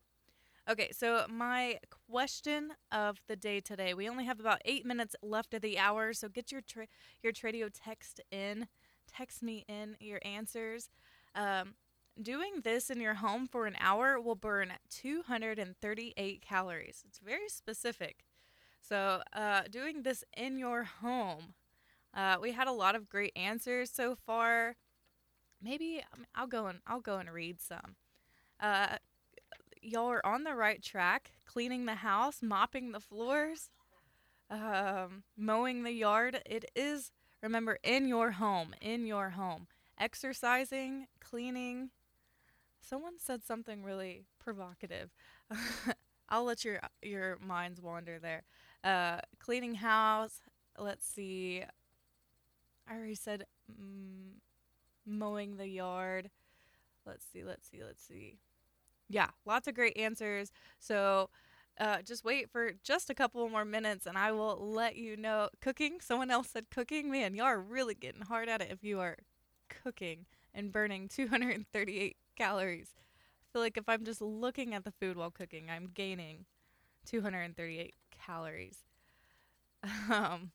Okay, so my question of the day today. We only have about eight minutes left of the hour, so get your tra- your Tradio text in. Text me in your answers. Um, doing this in your home for an hour will burn 238 calories. It's very specific. So, uh, doing this in your home, uh, we had a lot of great answers so far. Maybe mean, I'll go and I'll go and read some. Uh, y'all are on the right track. Cleaning the house, mopping the floors, um, mowing the yard. It is remember in your home, in your home. Exercising, cleaning. Someone said something really provocative. (laughs) I'll let your your minds wander there. Uh, cleaning house. Let's see. I already said mm, mowing the yard. Let's see. Let's see. Let's see. Yeah, lots of great answers. So. Uh, just wait for just a couple more minutes and I will let you know. Cooking, someone else said cooking. Man, y'all are really getting hard at it if you are cooking and burning 238 calories. I feel like if I'm just looking at the food while cooking, I'm gaining 238 calories. (laughs) Um,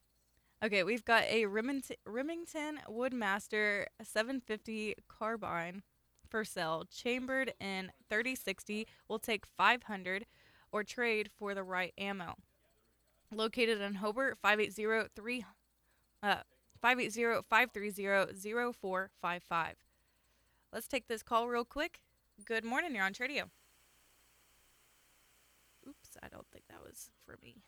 okay, we've got a Remington, Remington Woodmaster 750 carbine for sale, chambered in 3060. We'll take 500 or trade for the right ammo. Located in Hobart, 580 uh, 580-530-0455. Let's take this call real quick. Good morning, you're on Tradio. I don't think that was for me.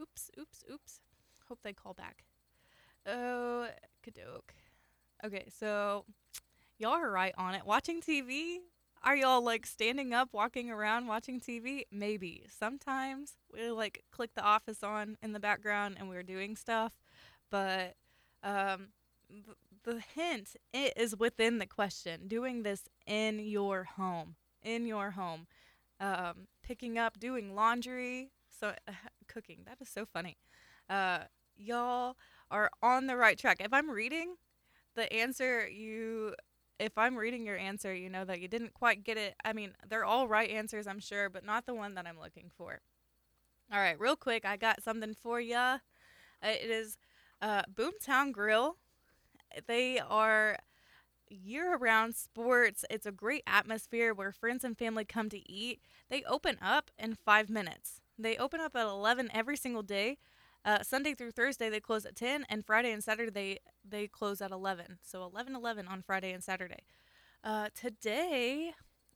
Oops, oops, oops. Hope they call back. Oh, kadoke. Okay, so y'all are right on it. Watching TV? Are y'all like standing up, walking around, watching TV? Maybe. Sometimes we like click the office on in the background and we're doing stuff, but um, the hint it is within the question. Doing this in your home, in your home, um, picking up, doing laundry, so uh, (laughs) cooking. That is so funny. Uh, y'all are on the right track. If I'm reading the answer, you. If I'm reading your answer, you know that you didn't quite get it. I mean, they're all right answers, I'm sure, but not the one that I'm looking for. All right, real quick, I got something for ya. It is uh, Boomtown Grill. They are year round sports. It's a great atmosphere where friends and family come to eat. They open up in five minutes. They open up at 11 every single day. Uh, Sunday through Thursday they close at 10, and Friday and Saturday they, close at 11. So 11 11 on Friday and Saturday. Uh, today,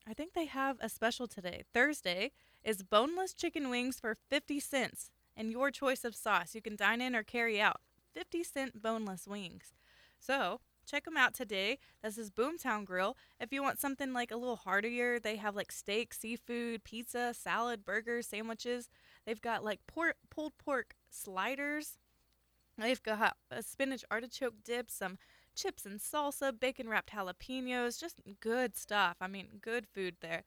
I think they have a special today. Thursday is boneless chicken wings for 50 cents and your choice of sauce. You can dine in or carry out. 50 cent boneless wings. So check them out today. This is Boomtown Grill. If you want something like a little heartier, they have like steak, seafood, pizza, salad, burgers, sandwiches. They've got like pork, pulled pork sliders. They've got a spinach artichoke dip, some chips and salsa, bacon wrapped jalapenos, just good stuff. I mean, good food there.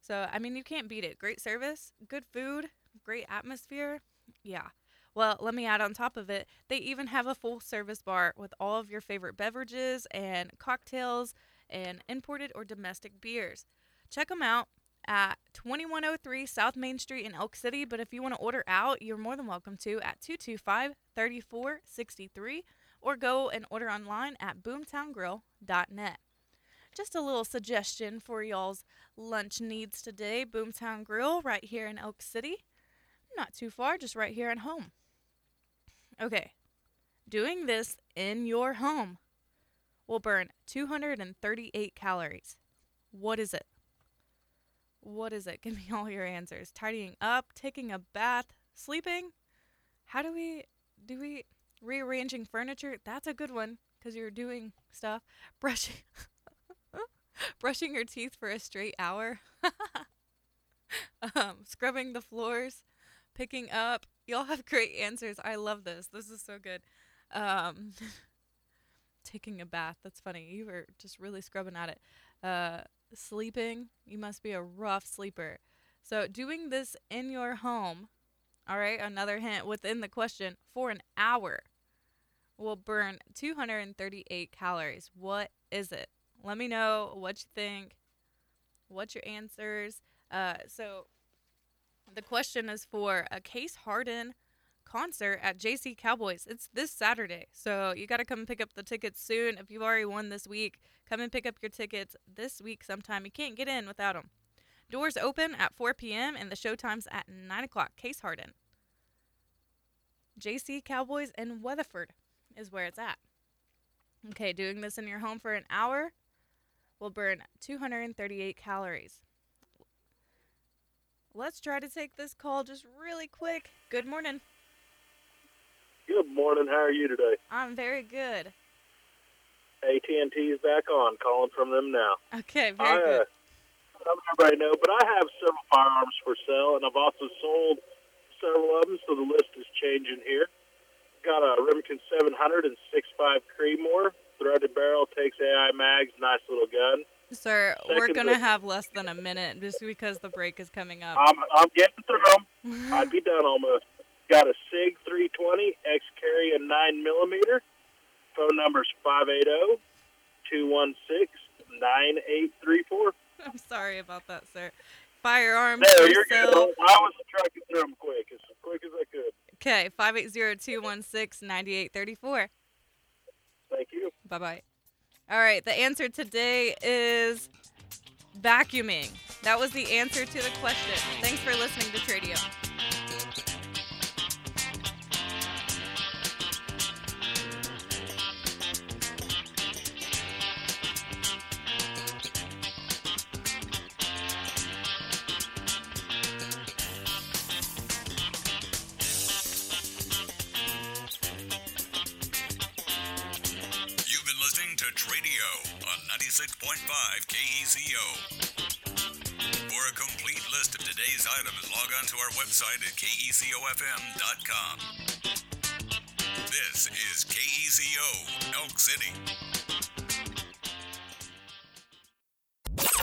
So, I mean, you can't beat it. Great service, good food, great atmosphere. Yeah. Well, let me add on top of it, they even have a full service bar with all of your favorite beverages and cocktails and imported or domestic beers. Check them out at 2103 South Main Street in Elk City. But if you want to order out, you're more than welcome to at 225 3463 or go and order online at boomtowngrill.net. Just a little suggestion for y'all's lunch needs today Boomtown Grill right here in Elk City. Not too far, just right here at home. Okay, doing this in your home will burn 238 calories. What is it? What is it? Give me (laughs) all your answers. Tidying up, taking a bath, sleeping? How do we do we rearranging furniture? That's a good one cuz you're doing stuff. (laughs) Brushing (laughs) brushing your teeth for a straight hour. um, scrubbing the floors, picking up. Y'all have great answers. I love this. This is so good. Um, (laughs) taking a bath. That's funny. You were just really scrubbing at it. Uh, sleeping. You must be a rough sleeper. So, doing this in your home, all right, another hint within the question, for an hour will burn 238 calories. What is it? Let me know what you think. What's your answers? Uh, so, the question is for a Case Harden concert at JC Cowboys. It's this Saturday. So you got to come pick up the tickets soon. If you've already won this week, come and pick up your tickets this week sometime. You can't get in without them. Doors open at 4 p.m. and the show time's at 9 o'clock. Case Harden. JC Cowboys in Weatherford is where it's at. Okay, doing this in your home for an hour will burn 238 calories. Let's try to take this call just really quick. Good morning. Good morning. How are you today? I'm very good. AT&T is back on. Calling from them now. Okay, I, very good. Uh, I don't know if everybody know, but I have several firearms for sale, and I've also sold several of them, so the list is changing here. Got a Remington 700 and 6.5 Creedmoor. Threaded barrel, takes AI mags, nice little gun. Sir, we're going to have less than a minute just because the break is coming up. I'm, I'm getting through them. (laughs) I'd be done almost. Got a SIG 320 X carry a 9 millimeter. Phone number's 580 216 9834. I'm sorry about that, sir. Firearms No, you're sale. good. I was trucking through them quick, as quick as I could. Okay, 580-216-9834. Thank you. Bye-bye. All right, the answer today is vacuuming. That was the answer to the question. Thanks for listening to Tradio. 96.5 KECO. For a complete list of today's items, log on to our website at kecofm.com. This is KECO, Elk City.